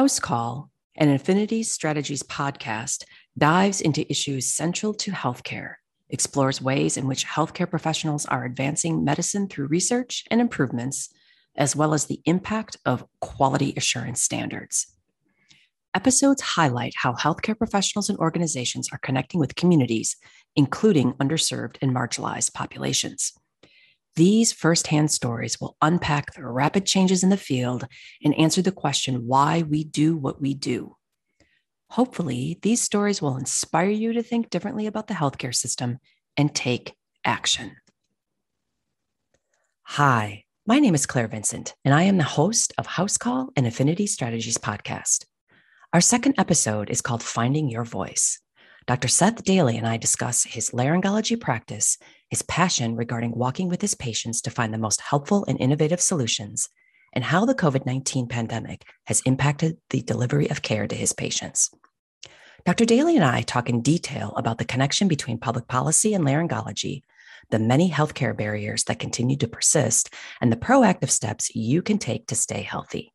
House Call, an Affinity Strategies podcast, dives into issues central to healthcare, explores ways in which healthcare professionals are advancing medicine through research and improvements, as well as the impact of quality assurance standards. Episodes highlight how healthcare professionals and organizations are connecting with communities, including underserved and marginalized populations. These firsthand stories will unpack the rapid changes in the field and answer the question why we do what we do. Hopefully, these stories will inspire you to think differently about the healthcare system and take action. Hi, my name is Claire Vincent, and I am the host of House Call and Affinity Strategies podcast. Our second episode is called Finding Your Voice. Dr. Seth Dailey and I discuss his laryngology practice, his passion regarding walking with his patients to find the most helpful and innovative solutions, and how the COVID 19 pandemic has impacted the delivery of care to his patients. Dr. Dailey and I talk in detail about the connection between public policy and laryngology, the many healthcare barriers that continue to persist, and the proactive steps you can take to stay healthy.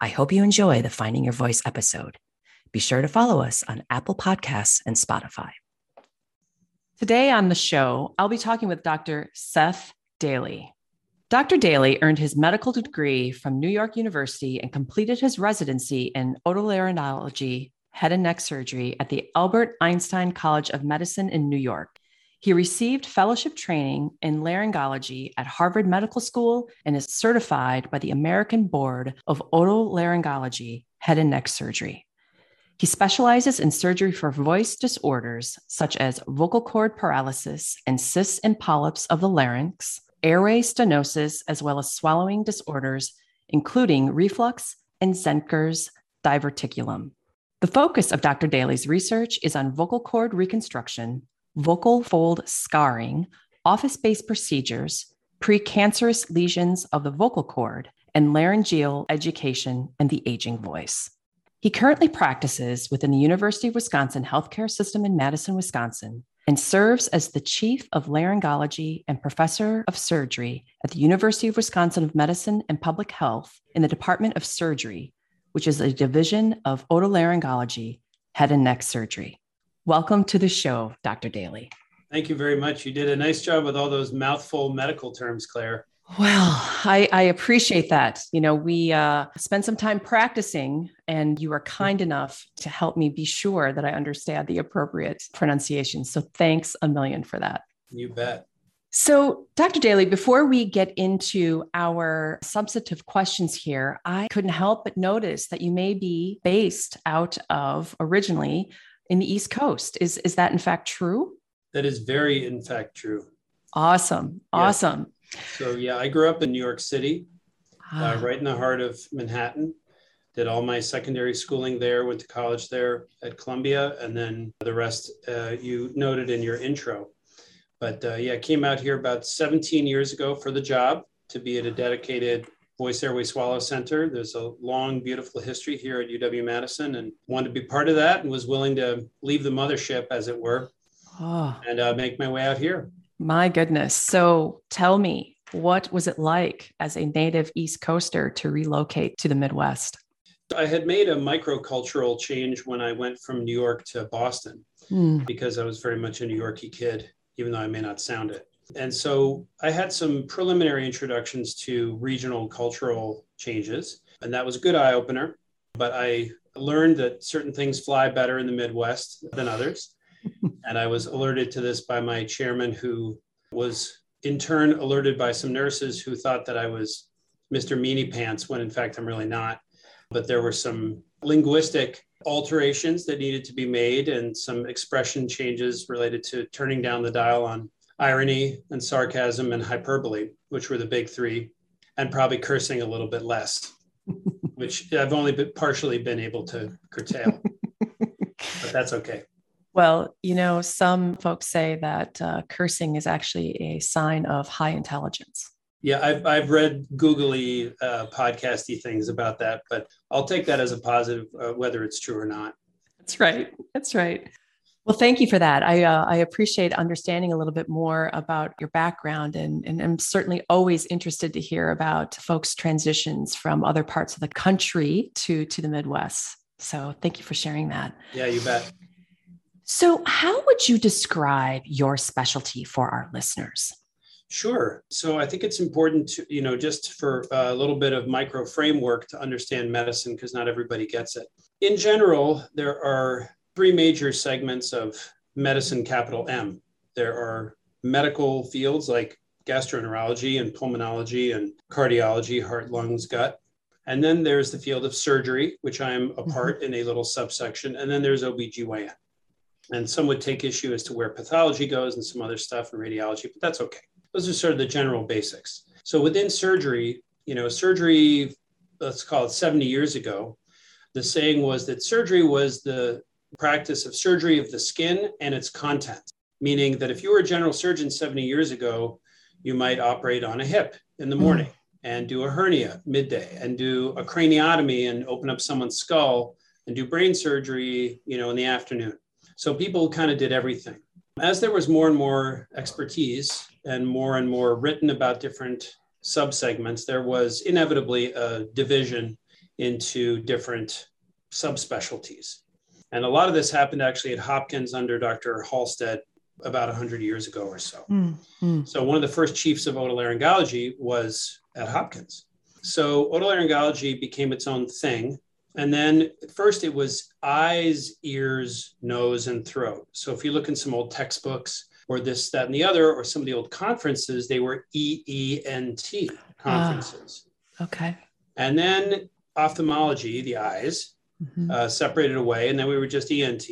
I hope you enjoy the Finding Your Voice episode. Be sure to follow us on Apple Podcasts and Spotify. Today on the show, I'll be talking with Dr. Seth Dailey. Dr. Dailey earned his medical degree from New York University and completed his residency in otolaryngology, head and neck surgery at the Albert Einstein College of Medicine in New York. He received fellowship training in laryngology at Harvard Medical School and is certified by the American Board of Otolaryngology, head and neck surgery. He specializes in surgery for voice disorders such as vocal cord paralysis and cysts and polyps of the larynx, airway stenosis, as well as swallowing disorders, including reflux and Zenker's diverticulum. The focus of Dr. Dailey's research is on vocal cord reconstruction, vocal fold scarring, office based procedures, precancerous lesions of the vocal cord, and laryngeal education and the aging voice. He currently practices within the University of Wisconsin Healthcare System in Madison, Wisconsin, and serves as the chief of laryngology and professor of surgery at the University of Wisconsin of Medicine and Public Health in the Department of Surgery, which is a division of otolaryngology, head and neck surgery. Welcome to the show, Dr. Dailey. Thank you very much. You did a nice job with all those mouthful medical terms, Claire. Well, I, I, appreciate that. You know, we uh, spent some time practicing, and you were kind enough to help me be sure that I understand the appropriate pronunciation. So thanks a million for that. You bet. So, Dr. Dailey, before we get into our substantive questions here, I couldn't help but notice that you may be based out of originally in the East Coast. Is, is that in fact true? That is very, in fact, true. Awesome. Awesome. So yeah, I grew up in New York City, uh, ah. right in the heart of Manhattan. Did all my secondary schooling there. Went to college there at Columbia, and then the rest uh, you noted in your intro. But uh, yeah, came out here about 17 years ago for the job to be at a dedicated Voice Airway Swallow Center. There's a long, beautiful history here at UW Madison, and wanted to be part of that, and was willing to leave the mothership, as it were, oh. and uh, make my way out here. My goodness. So tell me, what was it like as a native East Coaster to relocate to the Midwest? I had made a microcultural change when I went from New York to Boston mm. because I was very much a New Yorkie kid, even though I may not sound it. And so I had some preliminary introductions to regional cultural changes, and that was a good eye opener. But I learned that certain things fly better in the Midwest than others and I was alerted to this by my chairman, who was in turn alerted by some nurses who thought that I was Mr. Meanie Pants, when in fact I'm really not. But there were some linguistic alterations that needed to be made and some expression changes related to turning down the dial on irony and sarcasm and hyperbole, which were the big three, and probably cursing a little bit less, which I've only been partially been able to curtail. but that's okay. Well, you know, some folks say that uh, cursing is actually a sign of high intelligence. Yeah, I've, I've read googly uh, podcasty things about that, but I'll take that as a positive, uh, whether it's true or not. That's right. That's right. Well, thank you for that. I uh, I appreciate understanding a little bit more about your background, and and I'm certainly always interested to hear about folks' transitions from other parts of the country to to the Midwest. So, thank you for sharing that. Yeah, you bet. So, how would you describe your specialty for our listeners? Sure. So I think it's important to, you know, just for a little bit of micro framework to understand medicine because not everybody gets it. In general, there are three major segments of medicine, capital M. There are medical fields like gastroenterology and pulmonology and cardiology, heart, lungs, gut. And then there's the field of surgery, which I'm a mm-hmm. part in a little subsection. And then there's OBGYN. And some would take issue as to where pathology goes and some other stuff in radiology, but that's okay. Those are sort of the general basics. So within surgery, you know, surgery, let's call it 70 years ago, the saying was that surgery was the practice of surgery of the skin and its content, meaning that if you were a general surgeon 70 years ago, you might operate on a hip in the morning and do a hernia midday and do a craniotomy and open up someone's skull and do brain surgery, you know, in the afternoon. So people kind of did everything. As there was more and more expertise and more and more written about different subsegments, there was inevitably a division into different subspecialties. And a lot of this happened actually at Hopkins under Dr. Halsted about 100 years ago or so. Mm-hmm. So, one of the first chiefs of otolaryngology was at Hopkins. So, otolaryngology became its own thing. And then first it was eyes, ears, nose, and throat. So, if you look in some old textbooks or this, that, and the other, or some of the old conferences, they were EENT conferences. Ah, okay. And then ophthalmology, the eyes, mm-hmm. uh, separated away, and then we were just ENT.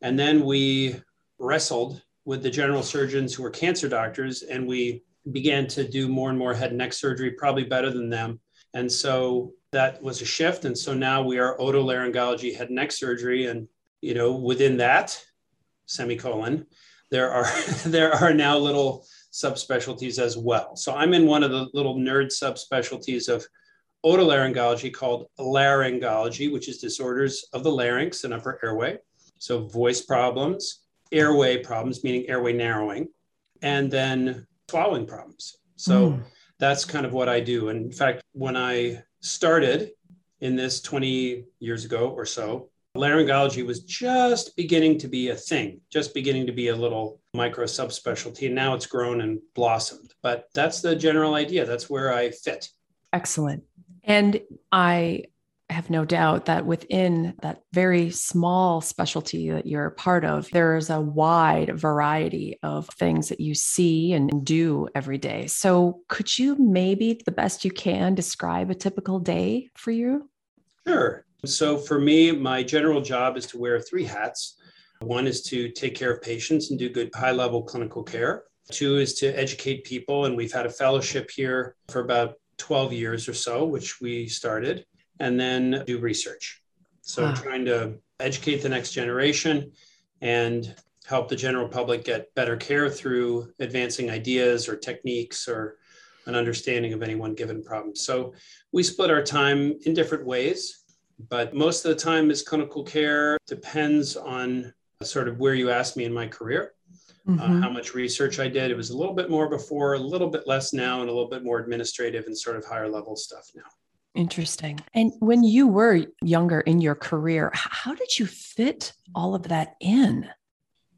And then we wrestled with the general surgeons who were cancer doctors, and we began to do more and more head and neck surgery, probably better than them. And so that was a shift. And so now we are otolaryngology head and neck surgery. And, you know, within that, semicolon, there are there are now little subspecialties as well. So I'm in one of the little nerd subspecialties of otolaryngology called laryngology, which is disorders of the larynx and upper airway. So voice problems, airway problems, meaning airway narrowing, and then swallowing problems. So mm. that's kind of what I do. And in fact, when I started in this 20 years ago or so, laryngology was just beginning to be a thing, just beginning to be a little micro subspecialty. And now it's grown and blossomed. But that's the general idea. That's where I fit. Excellent. And I have no doubt that within that very small specialty that you're part of, there's a wide variety of things that you see and do every day. So, could you maybe, the best you can, describe a typical day for you? Sure. So, for me, my general job is to wear three hats. One is to take care of patients and do good high level clinical care. Two is to educate people. And we've had a fellowship here for about 12 years or so, which we started, and then do research. So wow. trying to educate the next generation and help the general public get better care through advancing ideas or techniques or an understanding of any one given problem. So we split our time in different ways, but most of the time is clinical care depends on sort of where you ask me in my career mm-hmm. uh, how much research I did. It was a little bit more before, a little bit less now, and a little bit more administrative and sort of higher level stuff now. Interesting. And when you were younger in your career, how did you fit all of that in?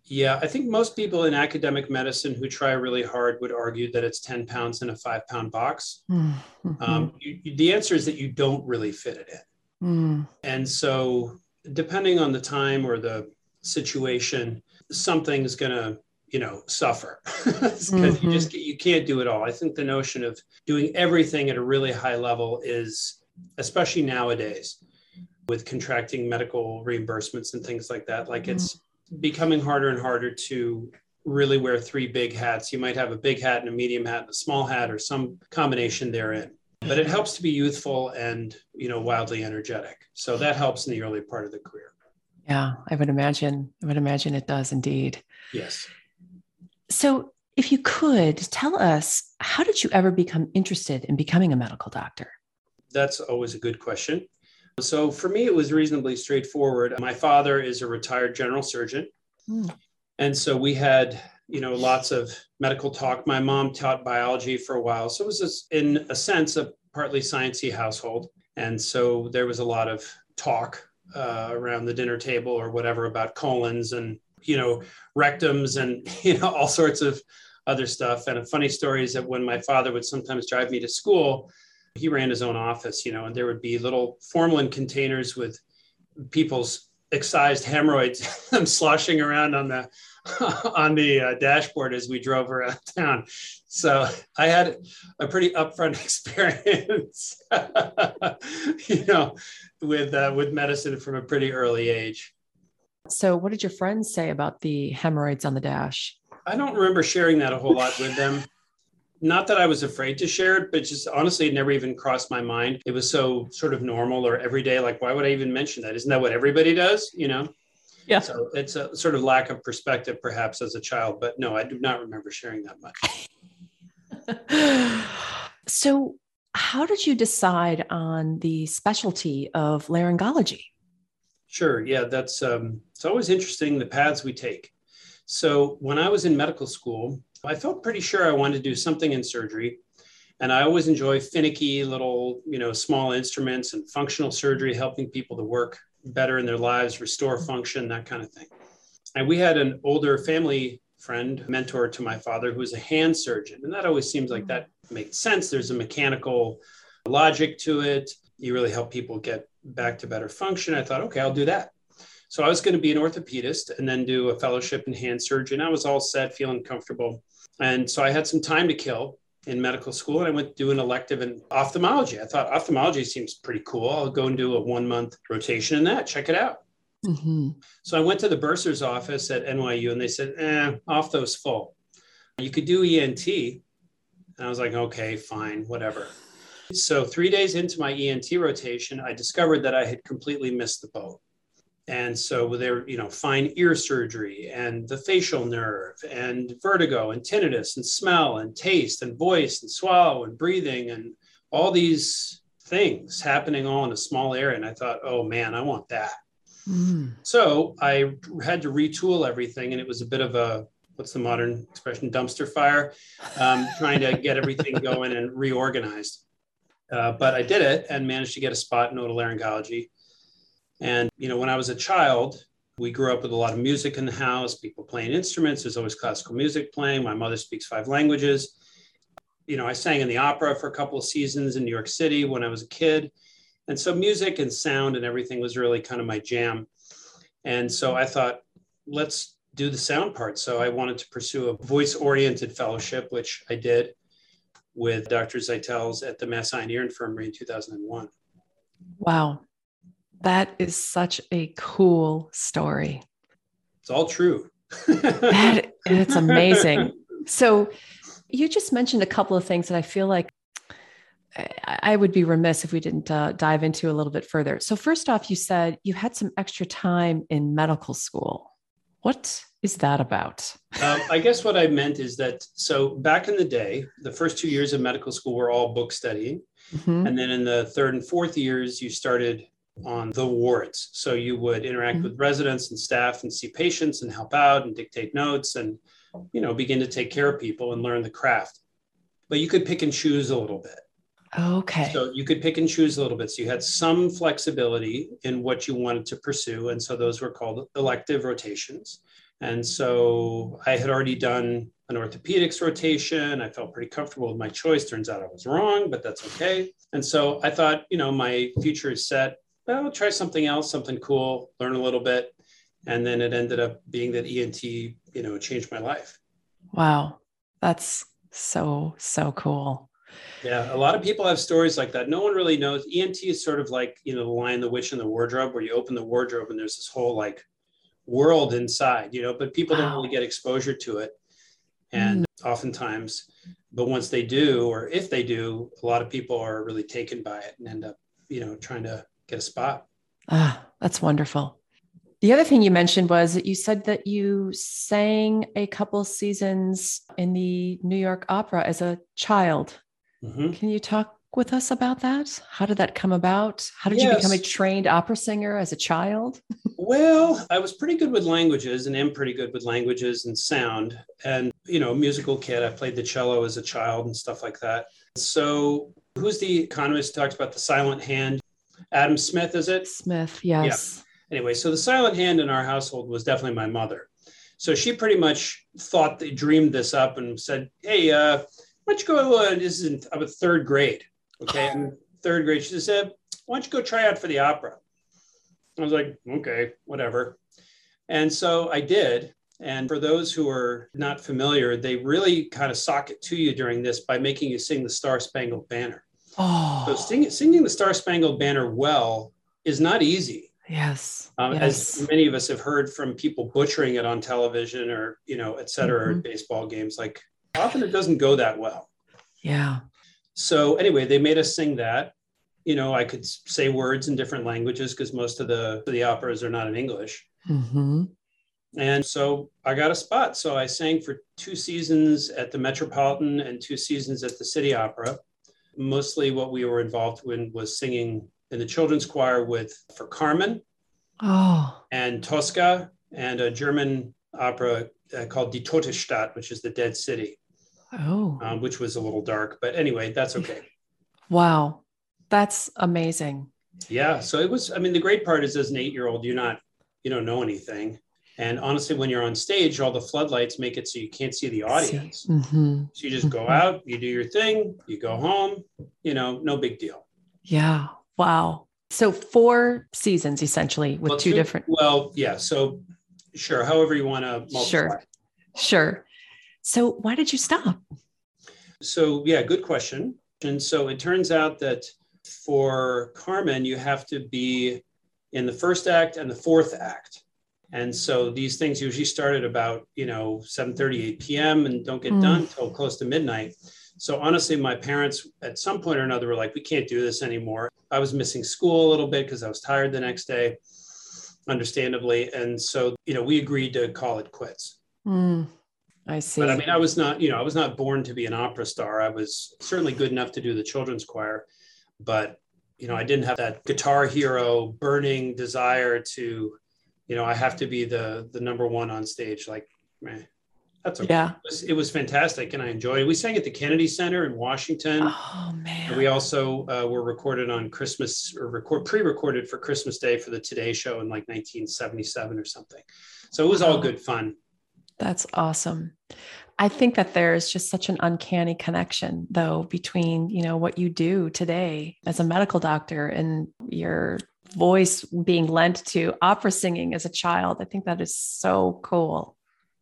Yeah, I think most people in academic medicine who try really hard would argue that it's 10 pounds in a five pound box. Mm-hmm. Um, you, the answer is that you don't really fit it in. Mm. And so, depending on the time or the situation, something's going to you know suffer. Because mm-hmm. you just you can't do it all. I think the notion of doing everything at a really high level is especially nowadays with contracting medical reimbursements and things like that like mm-hmm. it's becoming harder and harder to really wear three big hats. You might have a big hat and a medium hat and a small hat or some combination therein but it helps to be youthful and you know wildly energetic. So that helps in the early part of the career. Yeah i would imagine i would imagine it does indeed. Yes so, if you could tell us, how did you ever become interested in becoming a medical doctor? That's always a good question. So, for me, it was reasonably straightforward. My father is a retired general surgeon, Mm. And so we had, you know, lots of medical talk. My mom taught biology for a while. So it was, this, in a sense, a partly sciencey household. And so there was a lot of talk uh, around the dinner table or whatever about colons and, you know, rectums and, you know, all sorts of other stuff. And a funny story is that when my father would sometimes drive me to school, he ran his own office, you know, and there would be little formalin containers with people's excised hemorrhoids sloshing around on the on the uh, dashboard as we drove around town. So I had a pretty upfront experience, you know, with uh, with medicine from a pretty early age. So, what did your friends say about the hemorrhoids on the dash? I don't remember sharing that a whole lot with them not that I was afraid to share it, but just honestly, it never even crossed my mind. It was so sort of normal or everyday. Like, why would I even mention that? Isn't that what everybody does? You know? Yeah. So it's a sort of lack of perspective, perhaps, as a child. But no, I do not remember sharing that much. so, how did you decide on the specialty of laryngology? Sure. Yeah, that's um, it's always interesting the paths we take. So when I was in medical school, I felt pretty sure I wanted to do something in surgery. And I always enjoy finicky little, you know, small instruments and functional surgery, helping people to work better in their lives, restore function, that kind of thing. And we had an older family friend, mentor to my father, who was a hand surgeon. And that always seems like that makes sense. There's a mechanical logic to it. You really help people get back to better function. I thought, okay, I'll do that. So I was going to be an orthopedist and then do a fellowship in hand surgery. And I was all set, feeling comfortable. And so I had some time to kill in medical school and I went to do an elective in ophthalmology. I thought ophthalmology seems pretty cool. I'll go and do a one month rotation in that, check it out. Mm-hmm. So I went to the bursar's office at NYU and they said, eh, ophthos full. You could do ENT. And I was like, okay, fine, whatever. So three days into my ENT rotation, I discovered that I had completely missed the boat. And so there you know fine ear surgery and the facial nerve and vertigo and tinnitus and smell and taste and voice and swallow and breathing and all these things happening all in a small area. And i thought oh man i want that. Mm. so i had to retool everything and it was a bit of a what's the modern expression dumpster fire um, trying to get everything going and reorganized uh, but i did it and managed to get a spot in otolaryngology and, you know, when I was a child, we grew up with a lot of music in the house, people playing instruments. There's always classical music playing. My mother speaks five languages. You know, I sang in the opera for a couple of seasons in New York City when I was a kid. And so music and sound and everything was really kind of my jam. And so I thought, let's do the sound part. So I wanted to pursue a voice oriented fellowship, which I did with Dr. Zeitels at the Mass Eye and Ear Infirmary in 2001. Wow. That is such a cool story. It's all true. that, it's amazing. So, you just mentioned a couple of things that I feel like I would be remiss if we didn't uh, dive into a little bit further. So, first off, you said you had some extra time in medical school. What is that about? Um, I guess what I meant is that so back in the day, the first two years of medical school were all book studying. Mm-hmm. And then in the third and fourth years, you started on the wards. So you would interact mm-hmm. with residents and staff and see patients and help out and dictate notes and you know begin to take care of people and learn the craft. But you could pick and choose a little bit. Okay. So you could pick and choose a little bit. So you had some flexibility in what you wanted to pursue. And so those were called elective rotations. And so I had already done an orthopedics rotation. I felt pretty comfortable with my choice. Turns out I was wrong, but that's okay. And so I thought, you know, my future is set well, try something else, something cool, learn a little bit. And then it ended up being that ENT, you know, changed my life. Wow. That's so, so cool. Yeah, a lot of people have stories like that. No one really knows. ENT is sort of like, you know, the lion, the witch, and the wardrobe, where you open the wardrobe and there's this whole like world inside, you know, but people wow. don't really get exposure to it. And mm. oftentimes, but once they do, or if they do, a lot of people are really taken by it and end up, you know, trying to get a spot. Ah, that's wonderful. The other thing you mentioned was that you said that you sang a couple seasons in the New York Opera as a child. Mm-hmm. Can you talk with us about that? How did that come about? How did yes. you become a trained opera singer as a child? well, I was pretty good with languages and am pretty good with languages and sound. And, you know, musical kid. I played the cello as a child and stuff like that. So, who's the economist who talks about the silent hand? Adam Smith, is it? Smith, yes. Yeah. Anyway, so the silent hand in our household was definitely my mother. So she pretty much thought they dreamed this up and said, "Hey, uh, why don't you go? This is in about third grade, okay? In third grade, she said, why don't you go try out for the opera?" I was like, "Okay, whatever." And so I did. And for those who are not familiar, they really kind of sock it to you during this by making you sing the Star Spangled Banner. Oh. So sing, singing the Star Spangled Banner well is not easy. Yes. Um, yes. As many of us have heard from people butchering it on television or, you know, et cetera, mm-hmm. baseball games, like often it doesn't go that well. Yeah. So anyway, they made us sing that. You know, I could say words in different languages because most of the the operas are not in English. Mm-hmm. And so I got a spot. So I sang for two seasons at the Metropolitan and two seasons at the City Opera. Mostly what we were involved in was singing in the children's choir with for Carmen oh. and Tosca and a German opera uh, called Die Tote Stadt, which is the Dead City. Oh. Um, which was a little dark, but anyway, that's okay. Wow. That's amazing. Yeah. So it was, I mean, the great part is as an eight year old, you're not, you don't know anything. And honestly, when you're on stage, all the floodlights make it so you can't see the audience. Mm-hmm. So you just go mm-hmm. out, you do your thing, you go home, you know, no big deal. Yeah. Wow. So four seasons essentially with well, two, two, different. Well, yeah. So sure. However you want to multiply. Sure. Sure. So why did you stop? So yeah, good question. And so it turns out that for Carmen, you have to be in the first act and the fourth act. And so these things usually start at about, you know, 7 38 p.m. and don't get mm. done until close to midnight. So honestly, my parents at some point or another were like, we can't do this anymore. I was missing school a little bit because I was tired the next day, understandably. And so, you know, we agreed to call it quits. Mm, I see. But I mean, I was not, you know, I was not born to be an opera star. I was certainly good enough to do the children's choir, but you know, I didn't have that guitar hero burning desire to, you know, I have to be the the number one on stage. Like, man, that's okay. Yeah. It was, it was, fantastic and I enjoyed it. We sang at the Kennedy Center in Washington. Oh man. And we also uh, were recorded on Christmas or record pre-recorded for Christmas Day for the Today Show in like 1977 or something. So it was all good fun. That's awesome. I think that there's just such an uncanny connection though between, you know, what you do today as a medical doctor and your voice being lent to opera singing as a child. I think that is so cool.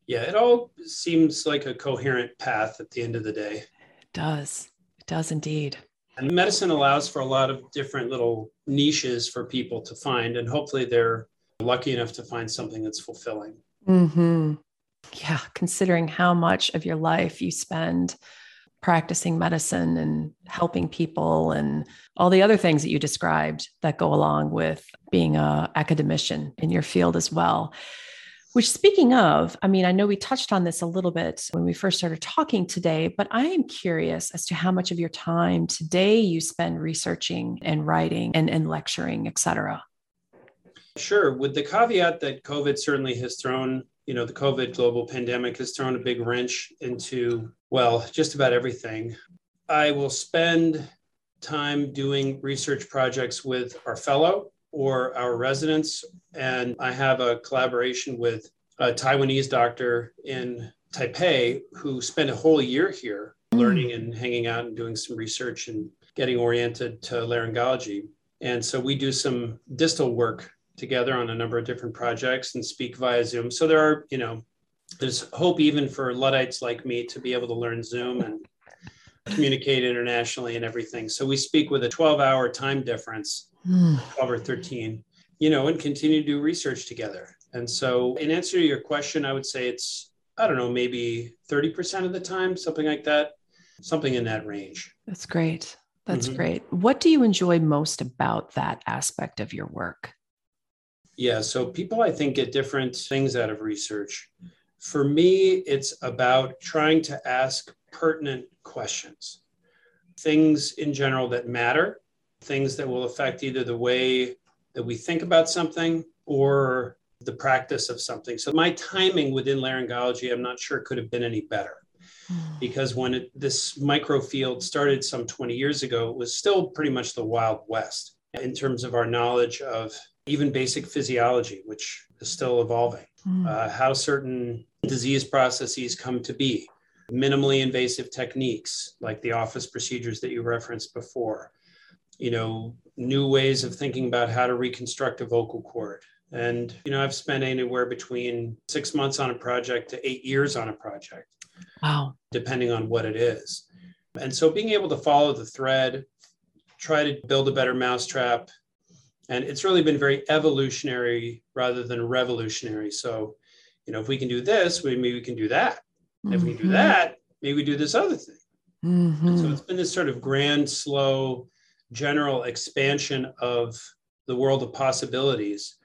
Yeah, it all seems like a coherent path at the end of the day. It does. It does indeed. And medicine allows for a lot of different little niches for people to find, and hopefully they're lucky enough to find something that's fulfilling. Mm-hmm. Yeah, considering how much of your life you spend practicing medicine and helping people and all the other things that you described that go along with being a academician in your field as well which, speaking of, I mean, I know we touched on this a little bit when we first started talking today, but I am curious as to how much of your time today you spend researching and writing and, and lecturing, et cetera. Sure. With the caveat that COVID certainly has thrown, you know, the COVID global pandemic has thrown a big wrench into, well, just about everything. I will spend time doing research projects with our fellow or our residents. And I have a collaboration with a Taiwanese doctor in Taipei who spent a whole year here mm. learning and hanging out and doing some research and getting oriented to laryngology. And so we do some distal work together on a number of different projects and speak via Zoom. So there are, you know, there's hope even for Luddites like me to be able to learn Zoom and communicate internationally and everything. So we speak with a 12 hour time difference mm. 12 or 13, you know, and continue to do research together. And so, in answer to your question, I would say it's, I don't know, maybe 30% of the time, something like that, something in that range. That's great. That's mm-hmm. great. What do you enjoy most about that aspect of your work? Yeah, so people, I think, get different things out of research. For me, it's about trying to ask pertinent questions things in general that matter, things that will affect either the way that we think about something or the practice of something. So my timing within laryngology, I'm not sure could have been any better. Hmm. Because when it, this microfield started some 20 years ago, it was still pretty much the Wild West in terms of our knowledge of even basic physiology, which is still evolving, mm. uh, how certain disease processes come to be, minimally invasive techniques like the office procedures that you referenced before, you know, new ways of thinking about how to reconstruct a vocal cord. And, you know, I've spent anywhere between six months on a project to eight years on a project. Wow. Depending on what it is. And so being able to follow the thread, try to build a better mousetrap. And it's really been very evolutionary rather than revolutionary. So, you know, if we can do this, maybe we can do that. Mm-hmm. If we can do mm-hmm. that, maybe we do this other thing. Mm-hmm. So it's been this sort of grand, slow, general expansion of the world of possibilities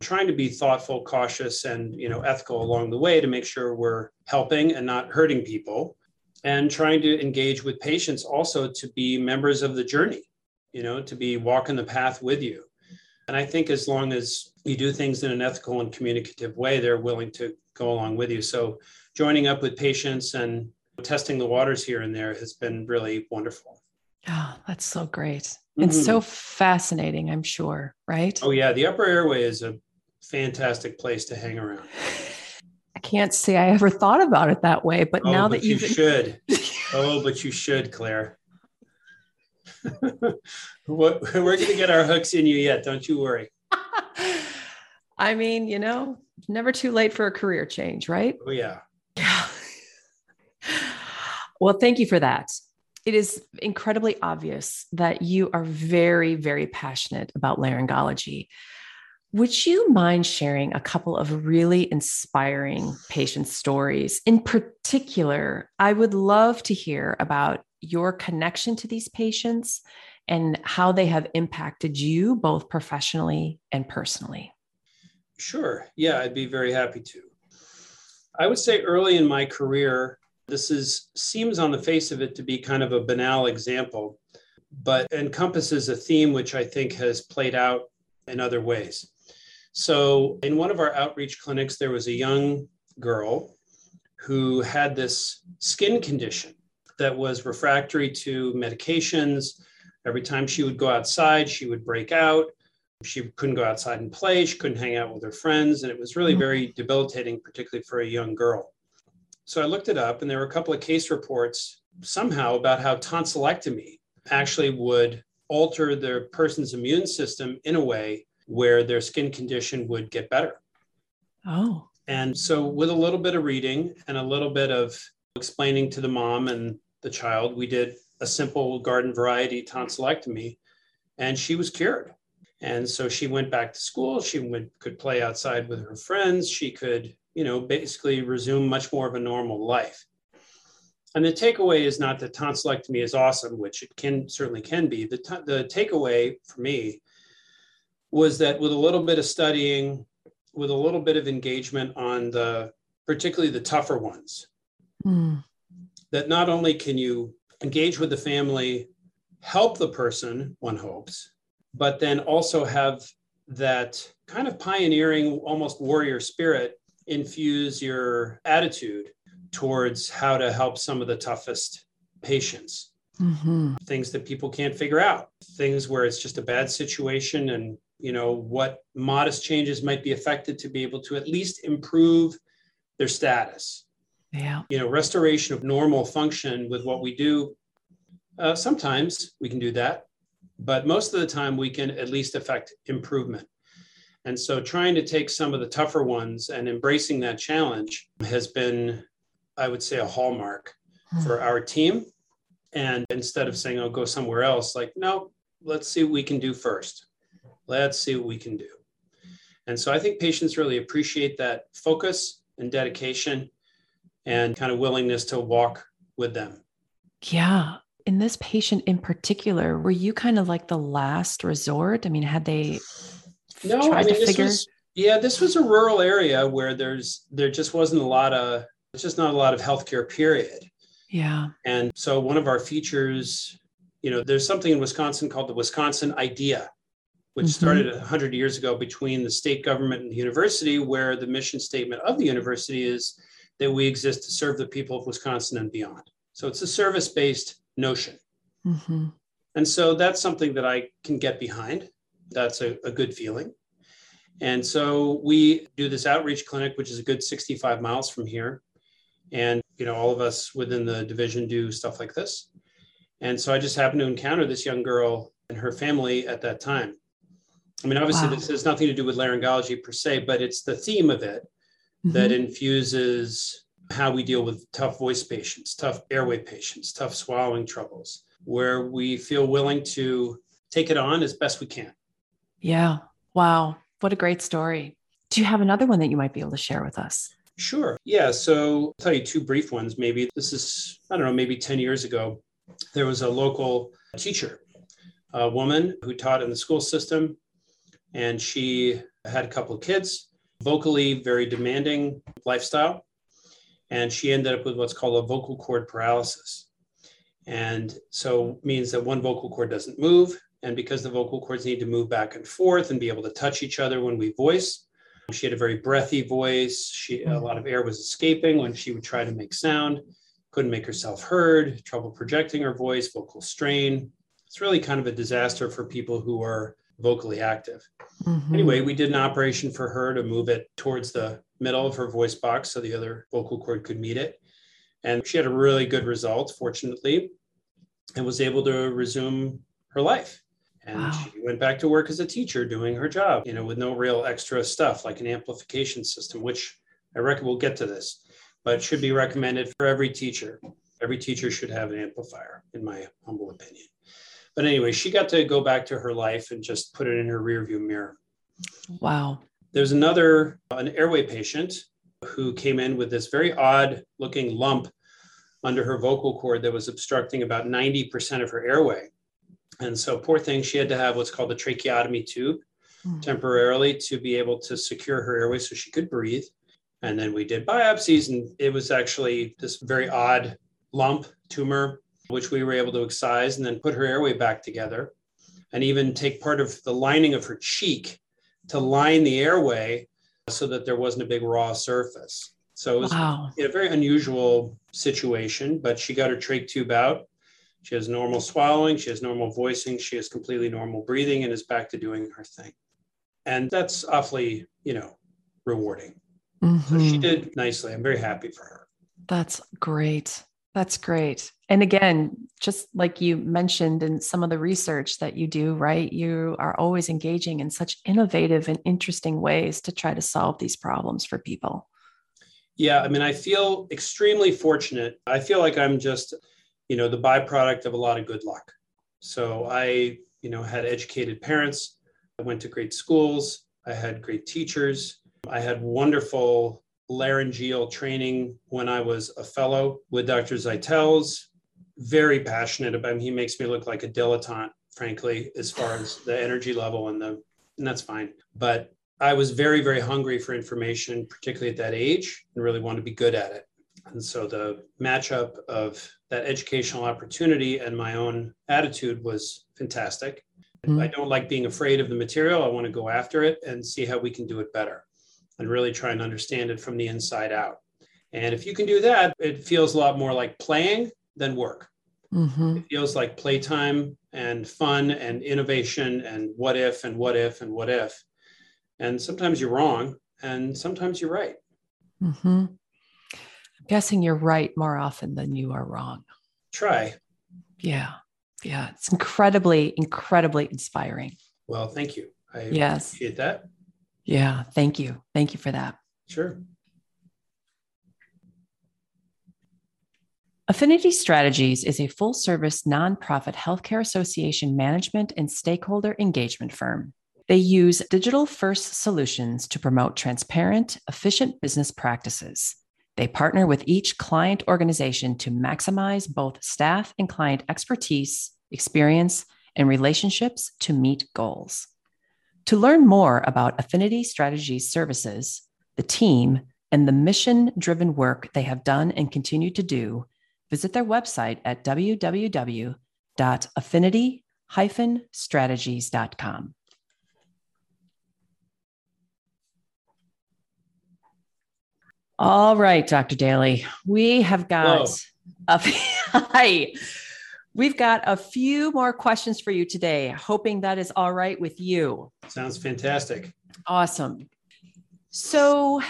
trying to be thoughtful cautious and you know ethical along the way to make sure we're helping and not hurting people and trying to engage with patients also to be members of the journey you know to be walking the path with you and i think as long as you do things in an ethical and communicative way they're willing to go along with you so joining up with patients and testing the waters here and there has been really wonderful Oh, that's so great. Mm-hmm. And so fascinating, I'm sure, right? Oh, yeah. The upper airway is a fantastic place to hang around. I can't say I ever thought about it that way, but oh, now but that you should. oh, but you should, Claire. What, we're going to get our hooks in you yet. Don't you worry. I mean, you know, never too late for a career change, right? Oh, yeah. Yeah. well, thank you for that it is incredibly obvious that you are very, very passionate about laryngology. Would you mind sharing a couple of really inspiring patient stories? In particular, I would love to hear about your connection to these patients and how they have impacted you both professionally and personally. Sure. Yeah, I'd be very happy to. I would say early in my career, this is seems on the face of it to be kind of a banal example, but encompasses a theme which I think has played out in other ways. So, in one of our outreach clinics, there was a young girl who had this skin condition that was refractory to medications. Every time she would go outside, she would break out. She couldn't go outside and play. She couldn't hang out with her friends. And it was really mm-hmm. very debilitating, particularly for a young girl. So I looked it up, and there were a couple of case reports somehow about how tonsillectomy actually would alter the person's immune system in a way where their skin condition would get better. Oh. And so, with a little bit of reading and a little bit of explaining to the mom and the child, we did a simple garden variety tonsillectomy, and she was cured. And so she went back to school. She went, could play outside with her friends. She could you know, basically resume much more of a normal life. And the takeaway is not that tonsillectomy is awesome, which it can certainly can be. The, t- the takeaway for me was that with a little bit of studying, with a little bit of engagement on the particularly the tougher ones, mm. That not only can you engage with the family, help the person, one hopes, but then also have that kind of pioneering, almost warrior spirit infuse your attitude towards how to help some of the toughest patients. Mm-hmm. Things that people can't figure out, things where it's just a bad situation, and you know what modest changes might be affected to be able to at least improve their status. Yeah, you know, restoration of normal function with what we do. Uh, sometimes we can do that, but most of the time we can at least affect improvement. And so trying to take some of the tougher ones and embracing that challenge has been, I would say, a hallmark hmm. for our team. And instead of saying, oh, go somewhere else, like, no, let's see what we can do first. Let's see what we can do. And so I think patients really appreciate that focus and dedication and kind of willingness to walk with them. Yeah. In this patient in particular, were you kind of like the last resort? I mean, had they no, I mean, this was, yeah, this was a rural area where there's there just wasn't a lot of it's just not a lot of healthcare period. Yeah. And so one of our features you know, there's something in Wisconsin called the Wisconsin Idea, which mm-hmm. started 100 years ago between the state government and the university, where the mission statement of the university is that we exist to serve the people of Wisconsin and beyond. So it's a service based notion. Mm-hmm. And so that's something that I can get behind. That's a, a good feeling. And so we do this outreach clinic, which is a good 65 miles from here. And, you know, all of us within the division do stuff like this. And so I just happened to encounter this young girl and her family at that time. I mean, obviously, wow. this has nothing to do with laryngology per se, but it's the theme of it mm-hmm. that infuses how we deal with tough voice patients, tough airway patients, tough swallowing troubles, where we feel willing to take it on as best we can. Yeah. Wow. What a great story. Do you have another one that you might be able to share with us? Sure. Yeah. So I'll tell you two brief ones. Maybe this is, I don't know, maybe 10 years ago. There was a local teacher, a woman who taught in the school system, and she had a couple of kids, vocally very demanding lifestyle. And she ended up with what's called a vocal cord paralysis. And so means that one vocal cord doesn't move. And because the vocal cords need to move back and forth and be able to touch each other when we voice, she had a very breathy voice. She a mm-hmm. lot of air was escaping when she would try to make sound. Couldn't make herself heard. Trouble projecting her voice. Vocal strain. It's really kind of a disaster for people who are vocally active. Mm-hmm. Anyway, we did an operation for her to move it towards the middle of her voice box so the other vocal cord could meet it. And she had a really good result, fortunately, and was able to resume her life. And wow. she went back to work as a teacher doing her job, you know, with no real extra stuff like an amplification system, which I reckon we'll get to this, but should be recommended for every teacher. Every teacher should have an amplifier, in my humble opinion. But anyway, she got to go back to her life and just put it in her rearview mirror. Wow. There's another, an airway patient who came in with this very odd looking lump under her vocal cord that was obstructing about 90% of her airway. And so, poor thing, she had to have what's called a tracheotomy tube mm. temporarily to be able to secure her airway so she could breathe. And then we did biopsies, and it was actually this very odd lump tumor, which we were able to excise and then put her airway back together and even take part of the lining of her cheek to line the airway so that there wasn't a big raw surface. So it was wow. a very unusual situation, but she got her trach tube out she has normal swallowing, she has normal voicing, she has completely normal breathing and is back to doing her thing. And that's awfully, you know, rewarding. Mm-hmm. So she mm-hmm. did nicely. I'm very happy for her. That's great. That's great. And again, just like you mentioned in some of the research that you do, right? You are always engaging in such innovative and interesting ways to try to solve these problems for people. Yeah, I mean, I feel extremely fortunate. I feel like I'm just you know the byproduct of a lot of good luck so i you know had educated parents i went to great schools i had great teachers i had wonderful laryngeal training when i was a fellow with dr zeitels very passionate about him he makes me look like a dilettante frankly as far as the energy level and the and that's fine but i was very very hungry for information particularly at that age and really wanted to be good at it and so the matchup of that educational opportunity and my own attitude was fantastic. Mm-hmm. I don't like being afraid of the material. I want to go after it and see how we can do it better and really try and understand it from the inside out. And if you can do that, it feels a lot more like playing than work. Mm-hmm. It feels like playtime and fun and innovation and what if and what if and what if. And sometimes you're wrong and sometimes you're right. Mm-hmm guessing you're right more often than you are wrong. Try. Yeah. Yeah. It's incredibly, incredibly inspiring. Well, thank you. I yes. appreciate that. Yeah. Thank you. Thank you for that. Sure. Affinity Strategies is a full service nonprofit healthcare association management and stakeholder engagement firm. They use digital first solutions to promote transparent, efficient business practices. They partner with each client organization to maximize both staff and client expertise, experience, and relationships to meet goals. To learn more about Affinity Strategies services, the team, and the mission driven work they have done and continue to do, visit their website at www.affinitystr.com. www.affinity-strategies.com. All right, Dr. Dailey, we have got a hi. We've got a few more questions for you today, hoping that is all right with you. Sounds fantastic. Awesome. So,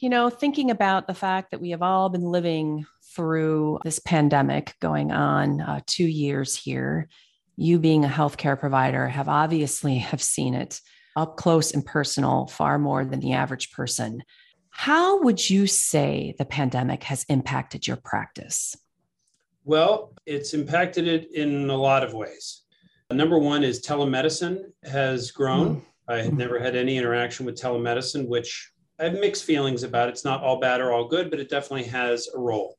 you know, thinking about the fact that we have all been living through this pandemic going on uh, two years here, you being a healthcare provider have obviously have seen it up close and personal far more than the average person. How would you say the pandemic has impacted your practice? Well, it's impacted it in a lot of ways. Number one is telemedicine has grown. Mm. I had never had any interaction with telemedicine, which I have mixed feelings about. It's not all bad or all good, but it definitely has a role.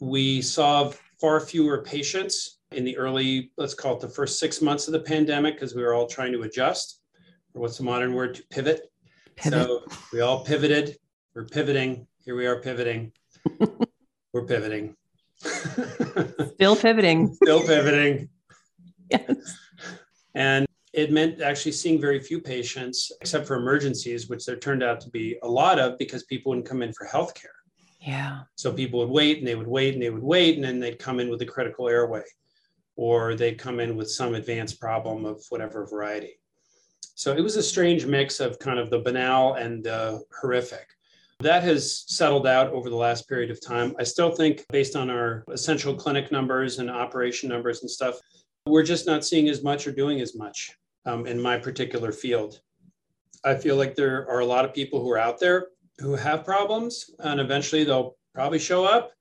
We saw far fewer patients in the early, let's call it the first six months of the pandemic, because we were all trying to adjust, or what's the modern word to pivot. pivot. So we all pivoted. We're pivoting. Here we are pivoting. we're pivoting. Still pivoting. Still pivoting. yes. And it meant actually seeing very few patients, except for emergencies, which there turned out to be a lot of because people wouldn't come in for healthcare. Yeah. So people would wait and they would wait and they would wait, and then they'd come in with a critical airway, or they'd come in with some advanced problem of whatever variety. So it was a strange mix of kind of the banal and the horrific. That has settled out over the last period of time. I still think, based on our essential clinic numbers and operation numbers and stuff, we're just not seeing as much or doing as much um, in my particular field. I feel like there are a lot of people who are out there who have problems, and eventually they'll probably show up.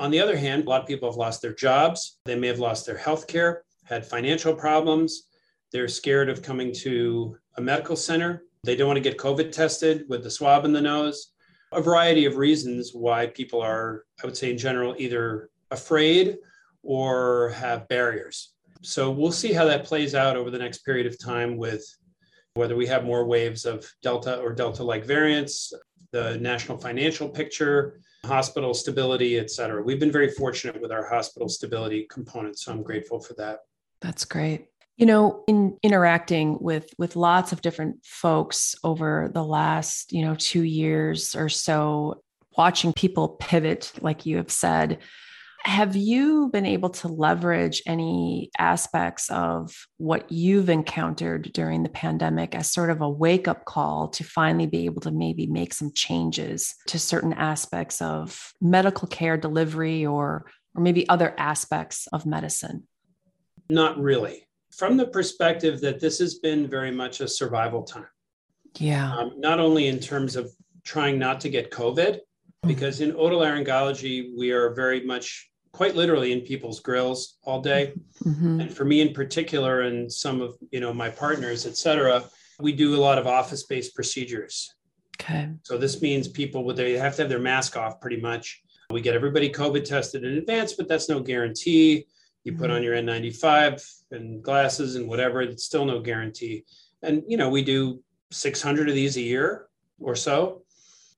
On the other hand, a lot of people have lost their jobs. They may have lost their health care, had financial problems. They're scared of coming to a medical center. They don't want to get COVID tested with the swab in the nose. A variety of reasons why people are, I would say, in general, either afraid or have barriers. So we'll see how that plays out over the next period of time with whether we have more waves of Delta or Delta like variants, the national financial picture, hospital stability, et cetera. We've been very fortunate with our hospital stability component. So I'm grateful for that. That's great. You know, in interacting with with lots of different folks over the last, you know, 2 years or so, watching people pivot like you have said, have you been able to leverage any aspects of what you've encountered during the pandemic as sort of a wake up call to finally be able to maybe make some changes to certain aspects of medical care delivery or or maybe other aspects of medicine? Not really. From the perspective that this has been very much a survival time. Yeah. Um, not only in terms of trying not to get COVID, mm. because in otolaryngology, we are very much quite literally in people's grills all day. Mm-hmm. And for me in particular, and some of you know my partners, et cetera, we do a lot of office-based procedures. Okay. So this means people would they have to have their mask off pretty much. We get everybody COVID tested in advance, but that's no guarantee. You put on mm-hmm. your N95 and glasses and whatever, it's still no guarantee. And you know, we do 600 of these a year or so.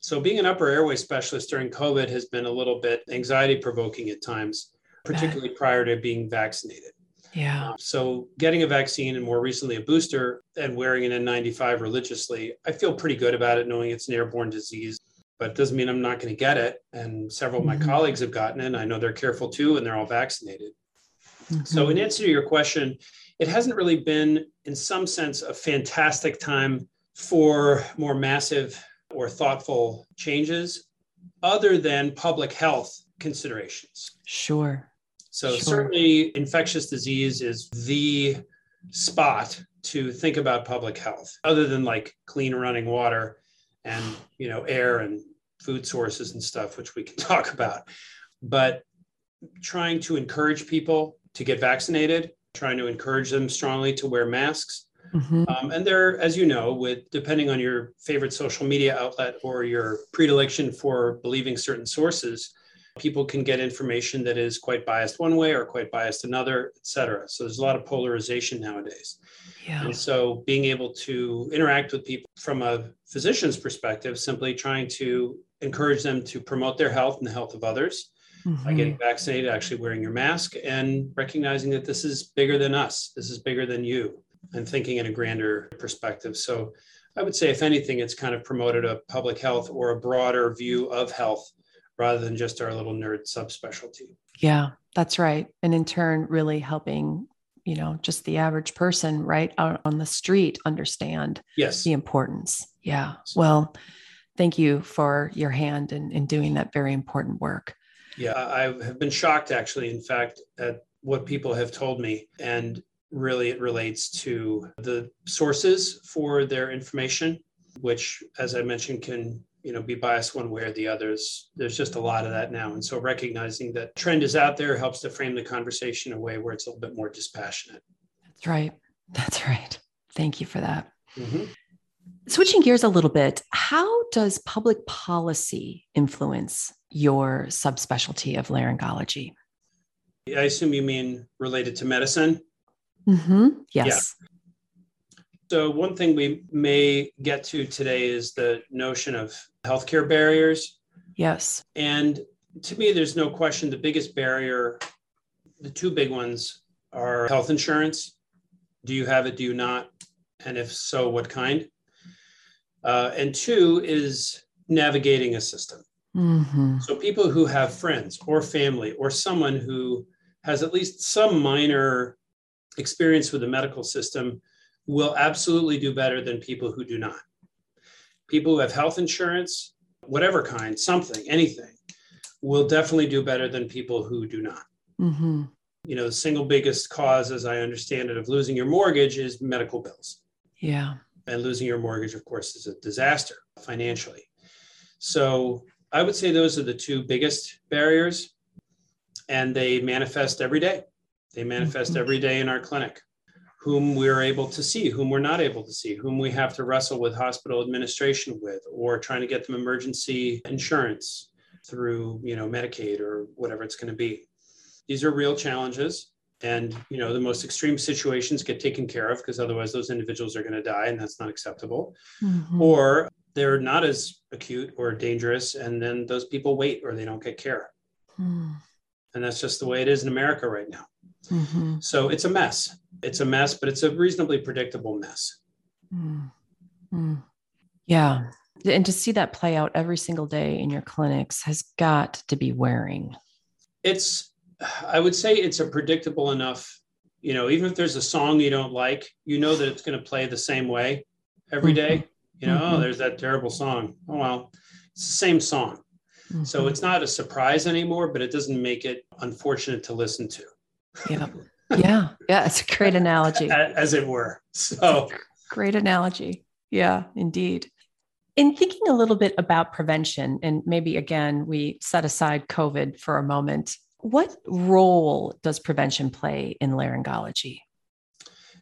So, being an upper airway specialist during COVID has been a little bit anxiety provoking at times, particularly prior to being vaccinated. Yeah. Um, so, getting a vaccine and more recently a booster and wearing an N95 religiously, I feel pretty good about it, knowing it's an airborne disease. But it doesn't mean I'm not going to get it. And several of my mm-hmm. colleagues have gotten it. And I know they're careful too, and they're all vaccinated. Mm-hmm. So, in answer to your question, it hasn't really been, in some sense, a fantastic time for more massive or thoughtful changes other than public health considerations. Sure. So, sure. certainly, infectious disease is the spot to think about public health, other than like clean running water and you know air and food sources and stuff, which we can talk about. But trying to encourage people to get vaccinated, trying to encourage them strongly to wear masks, Mm-hmm. Um, and there, as you know, with depending on your favorite social media outlet or your predilection for believing certain sources, people can get information that is quite biased one way or quite biased another, et cetera. So there's a lot of polarization nowadays. Yeah. And so being able to interact with people from a physician's perspective, simply trying to encourage them to promote their health and the health of others mm-hmm. by getting vaccinated, actually wearing your mask, and recognizing that this is bigger than us. This is bigger than you, and thinking in a grander perspective. So I would say, if anything, it's kind of promoted a public health or a broader view of health rather than just our little nerd subspecialty. Yeah, that's right. And in turn, really helping, you know, just the average person right out on the street understand yes. the importance. Yeah. Well, thank you for your hand in, in doing that very important work. Yeah, I have been shocked actually, in fact, at what people have told me. And really it relates to the sources for their information which as i mentioned can you know be biased one way or the others there's just a lot of that now. And so recognizing that trend is out there helps to frame the conversation in a way where it's a little bit more dispassionate. That's right. That's right. Thank you for that. Mm-hmm. switching gears a little bit how does public policy influence your subspecialty of laryngology i assume you mean related to medicine Mm-hmm. Yes. Yeah. So, one thing we may get to today is the notion of healthcare barriers. Yes. And to me, there's no question the biggest barrier, the two big ones are health insurance. Do you have it? Do you not? And if so, what kind? Uh, and two is navigating a system. Mm-hmm. So, people who have friends or family or someone who has at least some minor experience with the medical system will absolutely do better than people who do not. People who have health insurance, whatever kind, something, anything, will definitely do better than people who do not. Mm-hmm. You know, the single biggest cause, as I understand it, of losing your mortgage is medical bills. Yeah. And losing your mortgage, of course, is a disaster financially. So I would say those are the two biggest barriers, and they manifest every day. They manifest mm-hmm. every day in our clinic. Whom we're able to see, whom we're not able to see, whom we have to wrestle with hospital administration with, or trying to get them emergency insurance through, you know, Medicaid or whatever it's going to be. These are real challenges. And, you know, the most extreme situations get taken care of because otherwise those individuals are going to die and that's not acceptable. Mm-hmm. Or they're not as acute or dangerous and then those people wait or they don't get care. Mm. And that's just the way it is in America right now. Mm-hmm. So it's a mess. It's a mess, but it's a reasonably predictable mess. Mm-hmm. Yeah. And to see that play out every single day in your clinics has got to be wearing. It's, I would say it's a predictable enough, you know, even if there's a song you don't like, you know that it's going to play the same way every day. You know, oh, mm-hmm. oh, there's that terrible song. Oh, well, it's the same song. So mm-hmm. it's not a surprise anymore, but it doesn't make it unfortunate to listen to. Yeah. Yeah. Yeah. It's a great analogy. As it were. So great analogy. Yeah, indeed. In thinking a little bit about prevention, and maybe again, we set aside COVID for a moment, what role does prevention play in laryngology?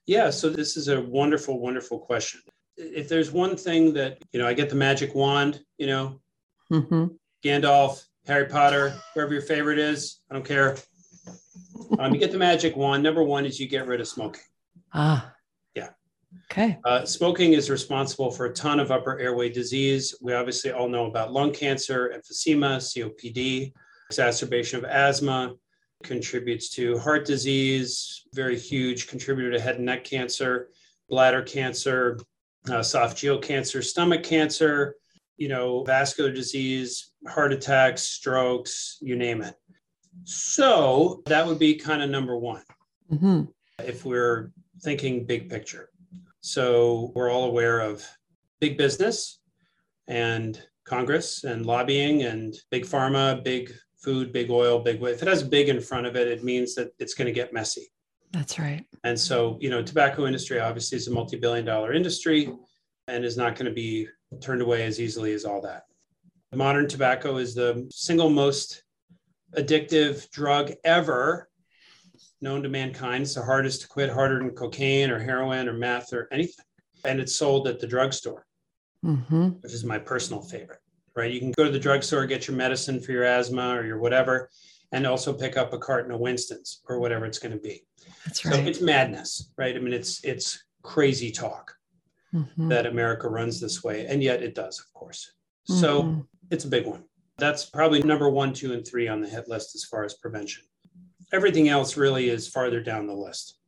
Yeah, so this is a wonderful, wonderful question. If there's one thing that, you know, I get the magic wand, you know, mm-hmm. Gandalf, Harry Potter, whoever your favorite is, I don't care. Um, you get the magic wand. Number one is you get rid of smoking. Ah. Yeah. Okay. Uh, smoking is responsible for a ton of upper airway disease. We obviously all know about lung cancer, emphysema, COPD, exacerbation of asthma, contributes to heart disease, very huge contributor to head and neck cancer, bladder cancer, uh, esophageal cancer, stomach cancer, you know, vascular disease, heart attacks, strokes, you name it. So that would be kind of number one mm-hmm. if we're thinking big picture. So we're all aware of big business and Congress and lobbying and big pharma, big food, big oil, big. If it has big in front of it, it means that it's going to get messy. That's right. And so, you know, tobacco industry obviously is a multi-billion dollar industry and is not going to be turned away as easily as all that. Modern tobacco is the single most addictive drug ever known to mankind. It's the hardest to quit, harder than cocaine or heroin or meth or anything. And it's sold at the drugstore, mm-hmm. which is my personal favorite, right? You can go to the drugstore, get your medicine for your asthma or your whatever, and also pick up a carton of Winston's or whatever it's going to be. That's right. So it's madness, right? I mean, it's it's crazy talk mm-hmm. that America runs this way, and yet it does, of course. Mm-hmm. So it's a big one. That's probably number one, two, and three on the hit list as far as prevention. Everything else really is farther down the list.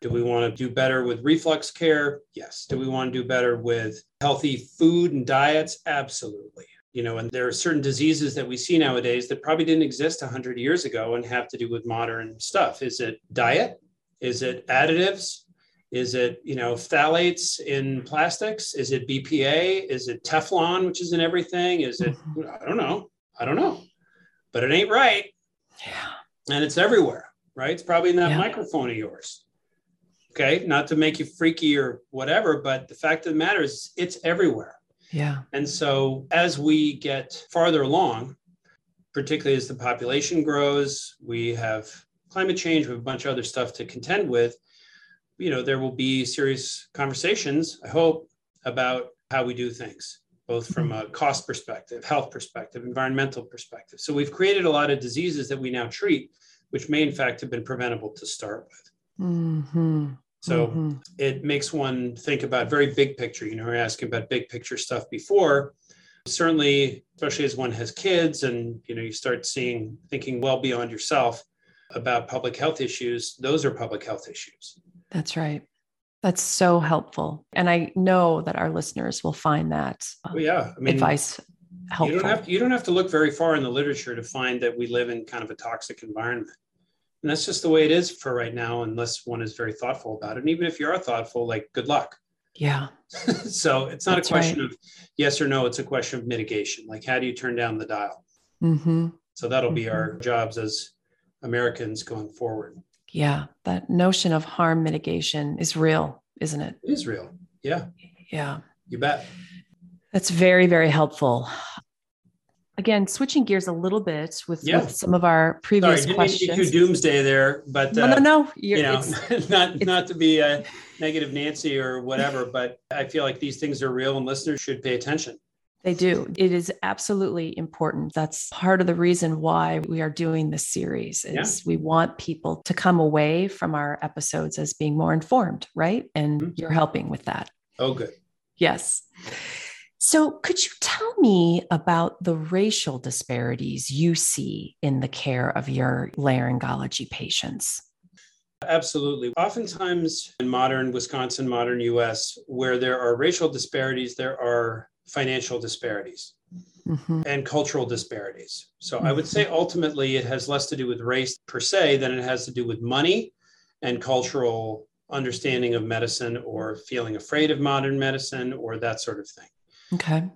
Do we want to do better with reflux care? Yes. Do we want to do better with healthy food and diets? Absolutely. You know, and there are certain diseases that we see nowadays that probably didn't exist 100 years ago and have to do with modern stuff. Is it diet? Is it additives? Is it, you know, phthalates in plastics? Is it BPA? Is it Teflon, which is in everything? Is it, mm-hmm. I don't know. I don't know. But it ain't right. Yeah. And it's everywhere, right? It's probably in that yeah. microphone of yours. Okay. Not to make you freaky or whatever, but the fact of the matter is it's everywhere. Yeah. And so as we get farther along, particularly as the population grows, we have climate change, we have a bunch of other stuff to contend with you know, there will be serious conversations, I hope, about how we do things, both from a cost perspective, health perspective, environmental perspective. So we've created a lot of diseases that we now treat, which may in fact have been preventable to start with. Mm-hmm. So mm-hmm. it makes one think about very big picture. You know, we're asking about big picture stuff before. Certainly, especially as one has kids and you know, you start seeing thinking well beyond yourself about public health issues, those are public health issues. That's right. That's so helpful. And I know that our listeners will find that uh, well, yeah, I mean, advice helpful. You don't, have to, you don't have to look very far in the literature to find that we live in kind of a toxic environment. And that's just the way it is for right now, unless one is very thoughtful about it. And even if you are thoughtful, like good luck. Yeah. so it's not that's a question right. of yes or no, it's a question of mitigation. Like, how do you turn down the dial? Mm-hmm. So that'll be mm-hmm. our jobs as Americans going forward. Yeah, that notion of harm mitigation is real, isn't it? It is real. Yeah. Yeah. You bet. That's very, very helpful. Again, switching gears a little bit with, yeah. with some of our previous Sorry, questions. Doomsday there, but no, uh, no, no. You're, you know, not not to be a negative Nancy or whatever, but I feel like these things are real, and listeners should pay attention. They do. It is absolutely important. That's part of the reason why we are doing this series is yeah. we want people to come away from our episodes as being more informed, right? And mm-hmm. you're helping with that. Oh, good. Yes. So, could you tell me about the racial disparities you see in the care of your laryngology patients? Absolutely. Oftentimes in modern Wisconsin, modern US, where there are racial disparities, there are financial disparities mm-hmm. and cultural disparities. So mm-hmm. I would say mm-hmm. ultimately it has less to do with race per se than it has to do with money and cultural understanding of medicine or feeling afraid of modern medicine or that sort of thing. Okay.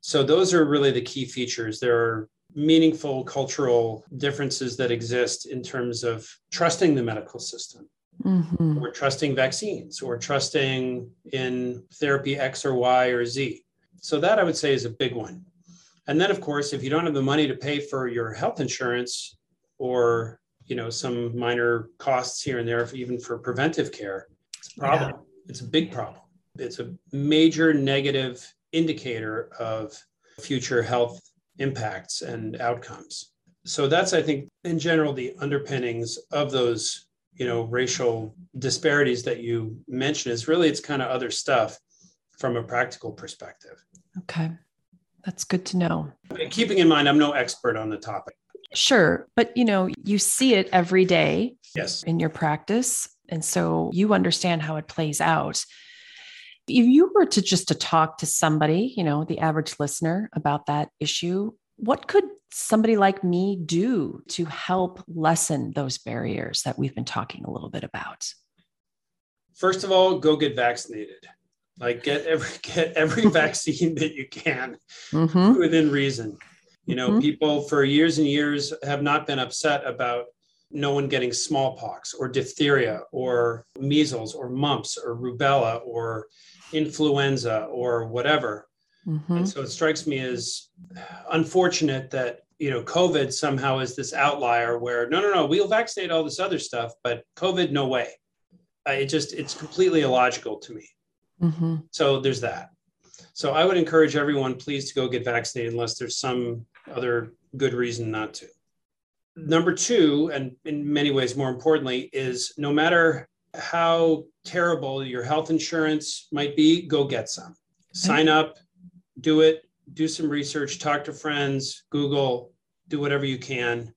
So those are really the key features. There are meaningful cultural differences that exist in terms of trusting the medical system. Mm-hmm. Or trusting vaccines, or trusting in therapy X or Y or Z. So that I would say is a big one. And then of course, if you don't have the money to pay for your health insurance or you know some minor costs here and there, even for preventive care, it's a problem. Yeah. It's a big problem. It's a major negative indicator of future health impacts and outcomes. So that's I think in general the underpinnings of those you know racial disparities that you mentioned is really it's kind of other stuff from a practical perspective. Okay. That's good to know. Keeping in mind, I'm no expert on the topic. Sure. But you know, you see it every day yes. in your practice. And so you understand how it plays out. If you were to just to talk to somebody, you know, the average listener about that issue, what could somebody like me do to help lessen those barriers that we've been talking a little bit about? First of all, go get vaccinated. Like get every get every vaccine that you can mm-hmm. within reason. You know, mm-hmm. people for years and years have not been upset about no one getting smallpox or diphtheria or measles or mumps or rubella or influenza or whatever. Mm-hmm. And so it strikes me as unfortunate that you know COVID somehow is this outlier where no, no, no, we'll vaccinate all this other stuff, but COVID, no way. Uh, it just it's completely illogical to me. Mm-hmm. So there's that. So I would encourage everyone, please, to go get vaccinated unless there's some other good reason not to. Number two, and in many ways more importantly, is no matter how terrible your health insurance might be, go get some. Sign up, do it, do some research, talk to friends, Google, do whatever you can.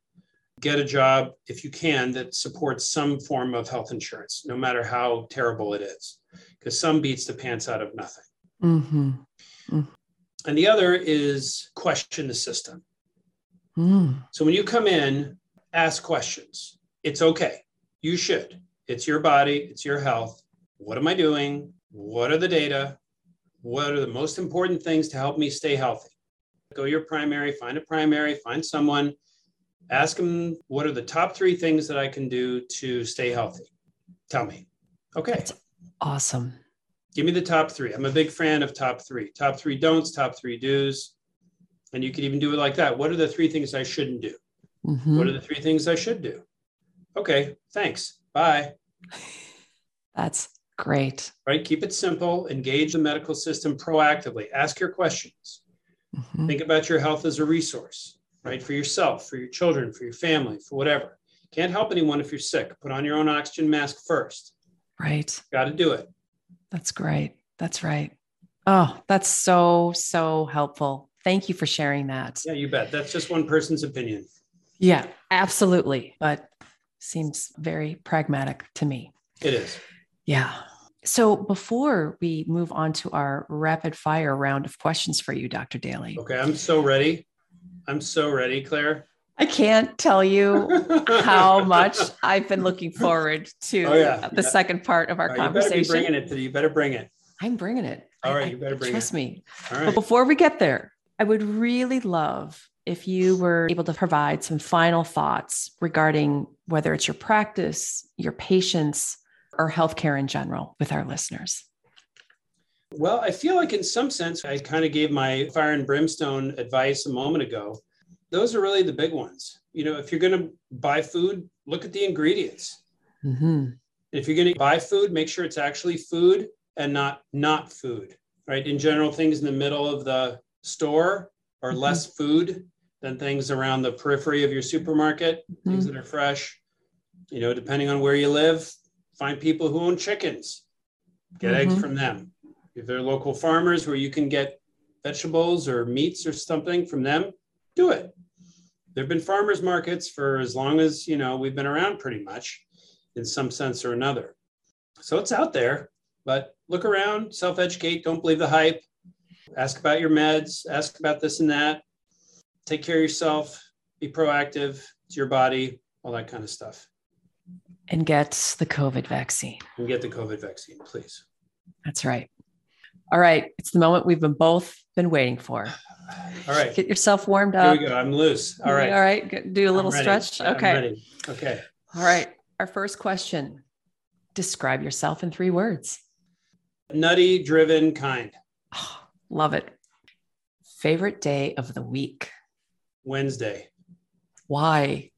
Get a job if you can that supports some form of health insurance, no matter how terrible it is, because some beats the pants out of nothing. Mm-hmm. Mm-hmm. And the other is question the system. Mm. So when you come in, ask questions. It's okay. You should. It's your body, it's your health. What am I doing? What are the data? What are the most important things to help me stay healthy? Go your primary, find a primary, find someone, ask them what are the top three things that I can do to stay healthy? Tell me. Okay. That's awesome. Give me the top three. I'm a big fan of top three. Top three don'ts, top three do's. And you could even do it like that. What are the three things I shouldn't do? Mm-hmm. What are the three things I should do? Okay, thanks. Bye. That's great. Right? Keep it simple. Engage the medical system proactively. Ask your questions. Mm-hmm. Think about your health as a resource, right? For yourself, for your children, for your family, for whatever. Can't help anyone if you're sick. Put on your own oxygen mask first. Right. Got to do it. That's great. That's right. Oh, that's so, so helpful. Thank you for sharing that. Yeah, you bet. That's just one person's opinion. Yeah, absolutely. But seems very pragmatic to me. It is. Yeah. So before we move on to our rapid fire round of questions for you, Dr. Dailey. Okay, I'm so ready. I'm so ready, Claire. I can't tell you how much I've been looking forward to oh, yeah. the yeah. second part of our right, conversation. You better be bringing it to you. better bring it. I'm bringing it. All right, I, you better bring trust it. Trust me. All right. But before we get there, I would really love if you were able to provide some final thoughts regarding whether it's your practice, your patients, or healthcare in general with our listeners. Well, I feel like in some sense, I kind of gave my fire and brimstone advice a moment ago those are really the big ones. You know, if you're going to buy food, look at the ingredients. Mm-hmm. If you're going to buy food, make sure it's actually food and not not food. Right. In general, things in the middle of the store are mm-hmm. less food than things around the periphery of your supermarket. Mm-hmm. Things that are fresh. You know, depending on where you live, find people who own chickens. Get eggs mm-hmm. from them. If they're local farmers where you can get vegetables or meats or something from them, do it there have been farmers markets for as long as you know we've been around pretty much in some sense or another. So it's out there but look around self-educate don't believe the hype. Ask about your meds ask about this and that. Take care of yourself be proactive to your body all that kind of stuff. And get the covid vaccine. And get the covid vaccine please. That's right. All right it's the moment we've been both been waiting for all right. Get yourself warmed up. Here we go. I'm loose. All right. All right. Do a little stretch. Okay. Okay. All right. Our first question Describe yourself in three words nutty, driven, kind. Oh, love it. Favorite day of the week? Wednesday. Why?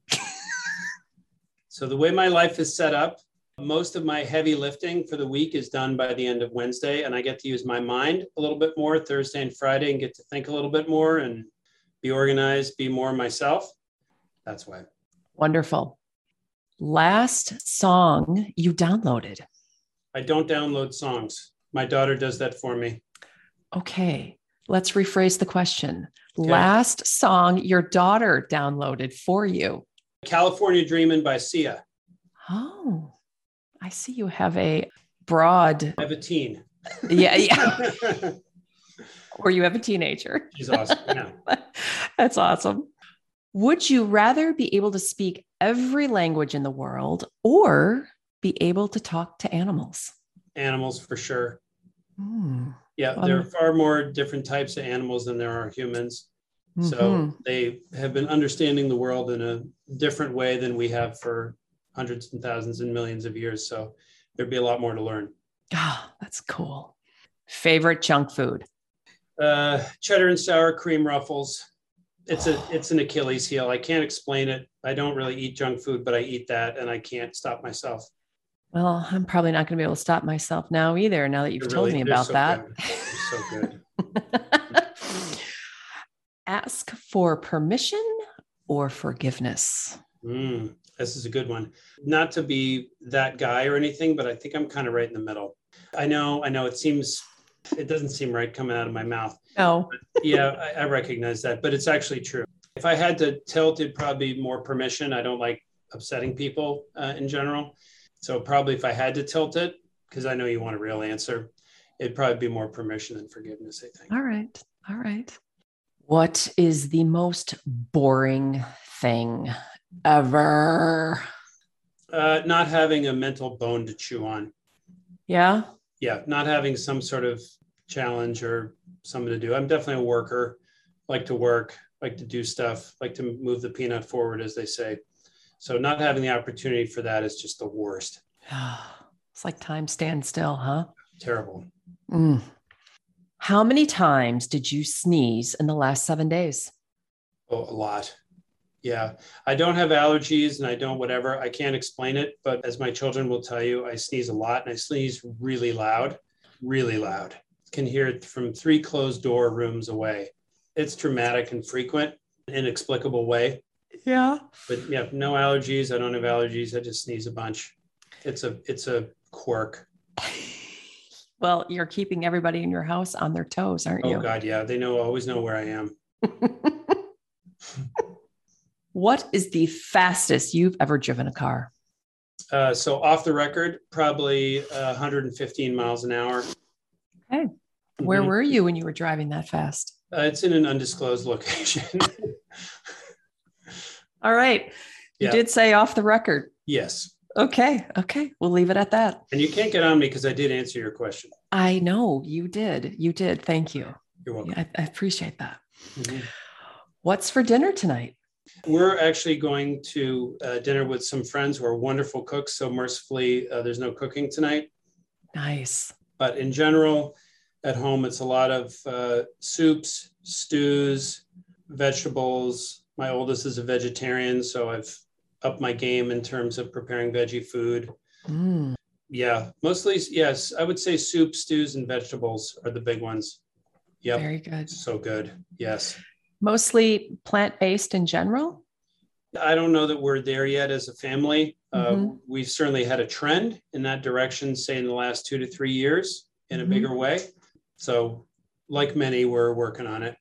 so, the way my life is set up, most of my heavy lifting for the week is done by the end of Wednesday, and I get to use my mind a little bit more Thursday and Friday and get to think a little bit more and be organized, be more myself. That's why. Wonderful. Last song you downloaded? I don't download songs. My daughter does that for me. Okay. Let's rephrase the question. Okay. Last song your daughter downloaded for you? California Dreamin' by Sia. Oh, I see you have a broad. I have a teen. Yeah, yeah. or you have a teenager. She's awesome. Yeah. That's awesome. Would you rather be able to speak every language in the world or be able to talk to animals? Animals for sure. Mm. Yeah, um, there are far more different types of animals than there are humans. Mm-hmm. So they have been understanding the world in a different way than we have for hundreds and thousands and millions of years. So there'd be a lot more to learn. Ah, oh, that's cool. Favorite junk food? Uh, cheddar and sour cream ruffles. It's a it's an Achilles heel. I can't explain it. I don't really eat junk food, but I eat that, and I can't stop myself. Well, I'm probably not going to be able to stop myself now either. Now that you've told me about so that. so good. Ask for permission or forgiveness. Mm, this is a good one. Not to be that guy or anything, but I think I'm kind of right in the middle. I know, I know it seems It doesn't seem right coming out of my mouth. No. yeah, I, I, recognize that, but it's actually true. If I had to tilt, it'd probably be more permission. I don't like upsetting people uh, in general. So probably if I had to tilt it, because I know you want a real answer, it'd probably be more permission than forgiveness, I think. All right. All right. What is the most boring thing ever? Uh, not having a mental bone to chew on. Yeah. Yeah. Not having some sort of challenge or something to do. I'm definitely a worker, like to work, like to do stuff, like to move the peanut forward, as they say. So not having the opportunity for that is just the worst. it's like time stands still, huh? Terrible. Mm. How many times did you sneeze in the last seven days? Oh, a lot. Yeah. I don't have allergies and I don't whatever. I can't explain it, but as my children will tell you, I sneeze a lot and I sneeze really loud, really loud. Can hear it from three closed door rooms away. It's dramatic and frequent, inexplicable way. Yeah. But yeah, no allergies. I don't have allergies. I just sneeze a bunch. It's a it's a quirk. Well, you're keeping everybody in your house on their toes, aren't oh you? Oh God, yeah. They know always know where I am. what is the fastest you've ever driven a car? Uh, so off the record, probably uh, 115 miles an hour. Okay. Where mm-hmm. were you when you were driving that fast? Uh, it's in an undisclosed location. All right. You yeah. did say off the record. Yes. Okay. Okay. We'll leave it at that. And you can't get on me because I did answer your question. I know you did. You did. Thank you. You're welcome. I, I, appreciate that. Mm-hmm. What's for dinner tonight? We're actually going to uh, dinner with some friends who are wonderful cooks. So, mercifully, uh, there's no cooking tonight. Nice. But in general, at home, it's a lot of uh, soups, stews, vegetables. My oldest is a vegetarian, so I've upped my game in terms of preparing veggie food. Mm. Yeah, mostly yes. I would say soup, stews, and vegetables are the big ones. Yeah, very good. So good. Yes. Mostly plant based in general. I don't know that we're there yet as a family. Uh, mm-hmm. Uh, we've certainly had a trend in that direction, say in the last two to three years, in a mm-hmm. bigger way. So, like many, we're working on it.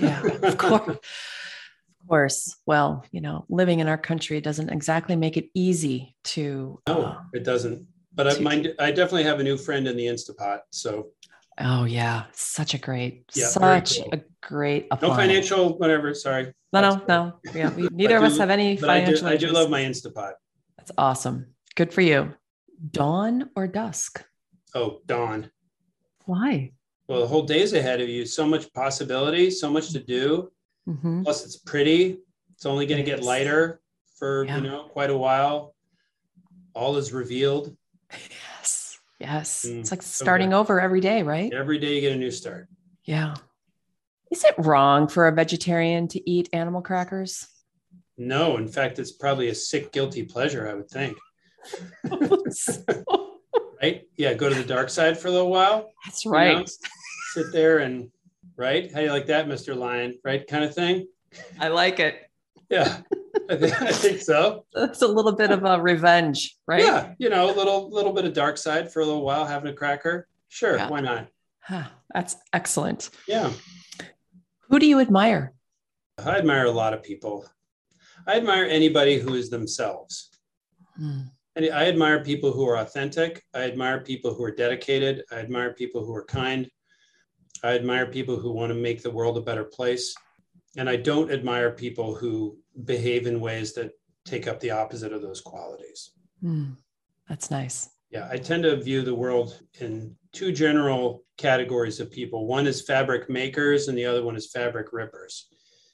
yeah, of course Of course. Well, you know, living in our country doesn't exactly make it easy to. No, uh, it doesn't. But to, I mind, I definitely have a new friend in the Instapot. So. Oh yeah, such a great, yeah, such cool. a great. Appliance. No financial, whatever. Sorry. No, no, no. Yeah, we, neither of us have any financial. I do, I do love my Instapot. That's awesome. Good for you. Dawn or dusk? Oh, dawn. Why? Well, the whole day's ahead of you. So much possibility, so much to do. Mm-hmm. Plus, it's pretty. It's only going to get lighter for yeah. you know quite a while. All is revealed. Yes, yes. Mm, it's like starting over every day, right? Every day you get a new start. Yeah. Is it wrong for a vegetarian to eat animal crackers? No, in fact, it's probably a sick, guilty pleasure. I would think. right? Yeah, go to the dark side for a little while. That's right. You know, sit there and right? How do you like that, Mr. Lion? Right, kind of thing. I like it. Yeah, I think, I think so. It's a little bit of a revenge, right? Yeah, you know, a little little bit of dark side for a little while, having a cracker. Sure, yeah. why not? Huh, that's excellent. Yeah. Who do you admire? I admire a lot of people. I admire anybody who is themselves. Hmm. And I admire people who are authentic. I admire people who are dedicated. I admire people who are kind. I admire people who want to make the world a better place. And I don't admire people who behave in ways that take up the opposite of those qualities. Mm, that's nice. Yeah, I tend to view the world in two general categories of people. One is fabric makers, and the other one is fabric rippers.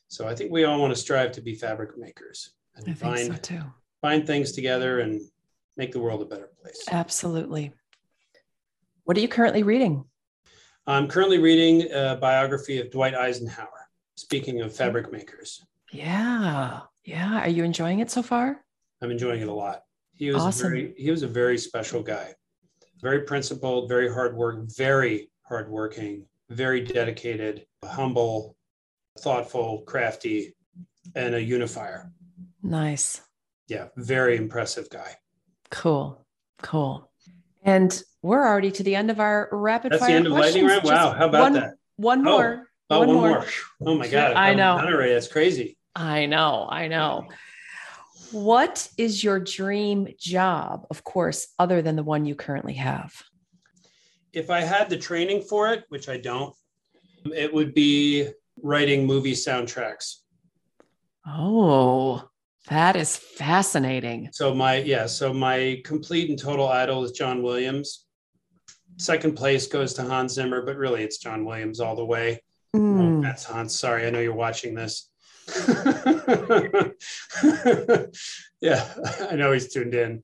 So I think we all want to strive to be fabric makers and I find, so too. find things together and make the world a better place. Absolutely. What are you currently reading? I'm currently reading a biography of Dwight Eisenhower, speaking of fabric makers. Yeah. Yeah. Are you enjoying it so far? I'm enjoying it a lot. He was awesome. very he was a very special guy. Very principled, very hard work, very hardworking, very dedicated, humble, thoughtful, crafty, and a unifier. Nice. Yeah, very impressive guy. Cool. Cool. And we're already to the end of our rapid That's fire. That's the end of lightning round. Wow, how about one, that? One oh. more. Oh, one, one more. more. Oh my god! I know. Already. That's crazy. I know. I know. What is your dream job? Of course, other than the one you currently have. If I had the training for it, which I don't, it would be writing movie soundtracks. Oh, that is fascinating. So my yeah, so my complete and total idol is John Williams. Second place goes to Hans Zimmer, but really it's John Williams all the way. Mm. Oh, Hans. Sorry, I know you're watching this. yeah, I know he's tuned in.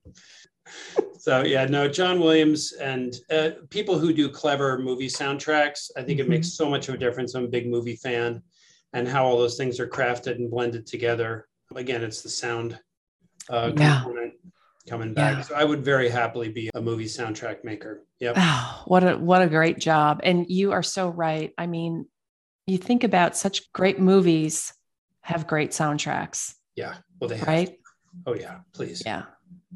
So yeah, no, John Williams and uh, people who do clever movie soundtracks. I think mm-hmm. it makes so much of a difference. I'm a big movie fan, and how all those things are crafted and blended together. Again, it's the sound uh, yeah. component coming back. Yeah. So I would very happily be a movie soundtrack maker. Yep. Oh, what a what a great job. And you are so right. I mean, you think about such great movies have great soundtracks. Yeah. Well, they have. Right? Oh yeah, please. Yeah.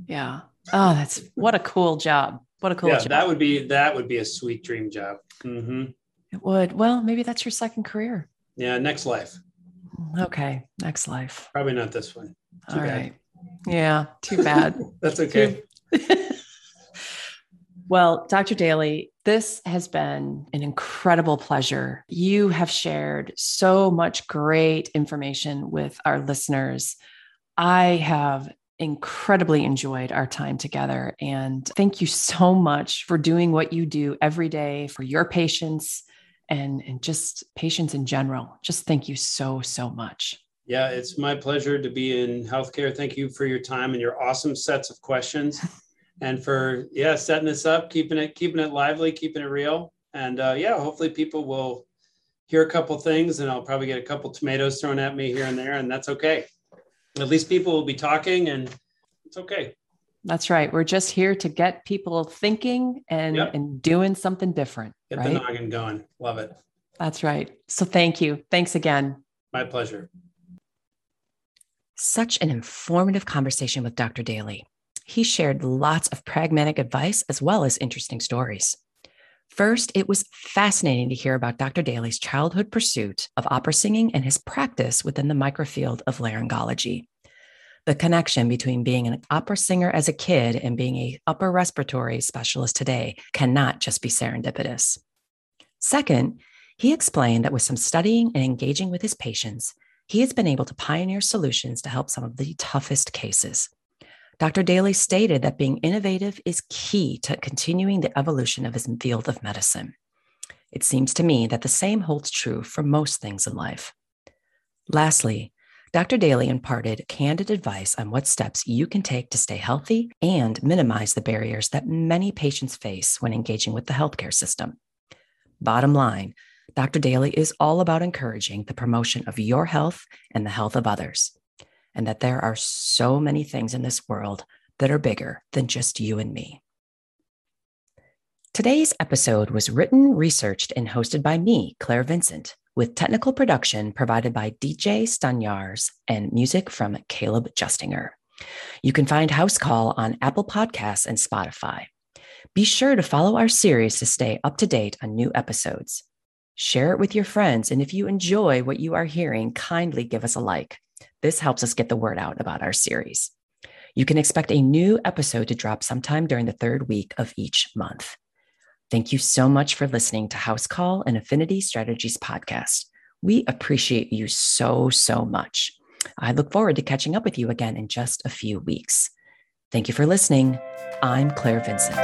Yeah. Oh, that's what a cool job. What a cool yeah, job. That would be that would be a sweet dream job. Mm-hmm. It would. Well, maybe that's your second career. Yeah, next life. Okay, next life. Probably not this one. Too All bad. right. Yeah, too bad. that's okay. well, Dr. Dailey, this has been an incredible pleasure. You have shared so much great information with our listeners. I have incredibly enjoyed our time together. And thank you so much for doing what you do every day for your patients and, and just patients in general. Just thank you so, so much. Yeah, it's my pleasure to be in healthcare. Thank you for your time and your awesome sets of questions. and for yeah, setting this up, keeping it keeping it lively, keeping it real. And uh, yeah, hopefully people will hear a couple things and I'll probably get a couple tomatoes thrown at me here and there, and that's okay at least people will be talking and it's okay. That's right. We're just here to get people thinking and, yep. and doing something different. Get right? the noggin going. Love it. That's right. So thank you. Thanks again. My pleasure. Such an informative conversation with Dr. Dailey. He shared lots of pragmatic advice as well as interesting stories. First, it was fascinating to hear about Dr. Dailey's childhood pursuit of opera singing and his practice within the microfield of laryngology. The connection between being an opera singer as a kid and being a upper respiratory specialist today cannot just be serendipitous. Second, he explained that with some studying and engaging with his patients, he has been able to pioneer solutions to help some of the toughest cases. Dr. Dailey stated that being innovative is key to continuing the evolution of his field of medicine. It seems to me that the same holds true for most things in life. Lastly, Dr. Dailey imparted candid advice on what steps you can take to stay healthy and minimize the barriers that many patients face when engaging with the healthcare system. Bottom line, Dr. Dailey is all about encouraging the promotion of your health and the health of others and that there are so many things in this world that are bigger than just you and me. Today's episode was written, researched, and hosted by me, Claire Vincent, with technical production provided by DJ Stunyars and music from Caleb Justinger. You can find House Call on Apple Podcasts and Spotify. Be sure to follow our series to stay up to date on new episodes. Share it with your friends, and if you enjoy what you are hearing, kindly give us a like. This helps us get the word out about our series. You can expect a new episode to drop sometime during the third week of each month. Thank you so much for listening to House Call and Affinity Strategies podcast. We appreciate you so, so much. I look forward to catching up with you again in just a few weeks. Thank you for listening. I'm Claire Vincent.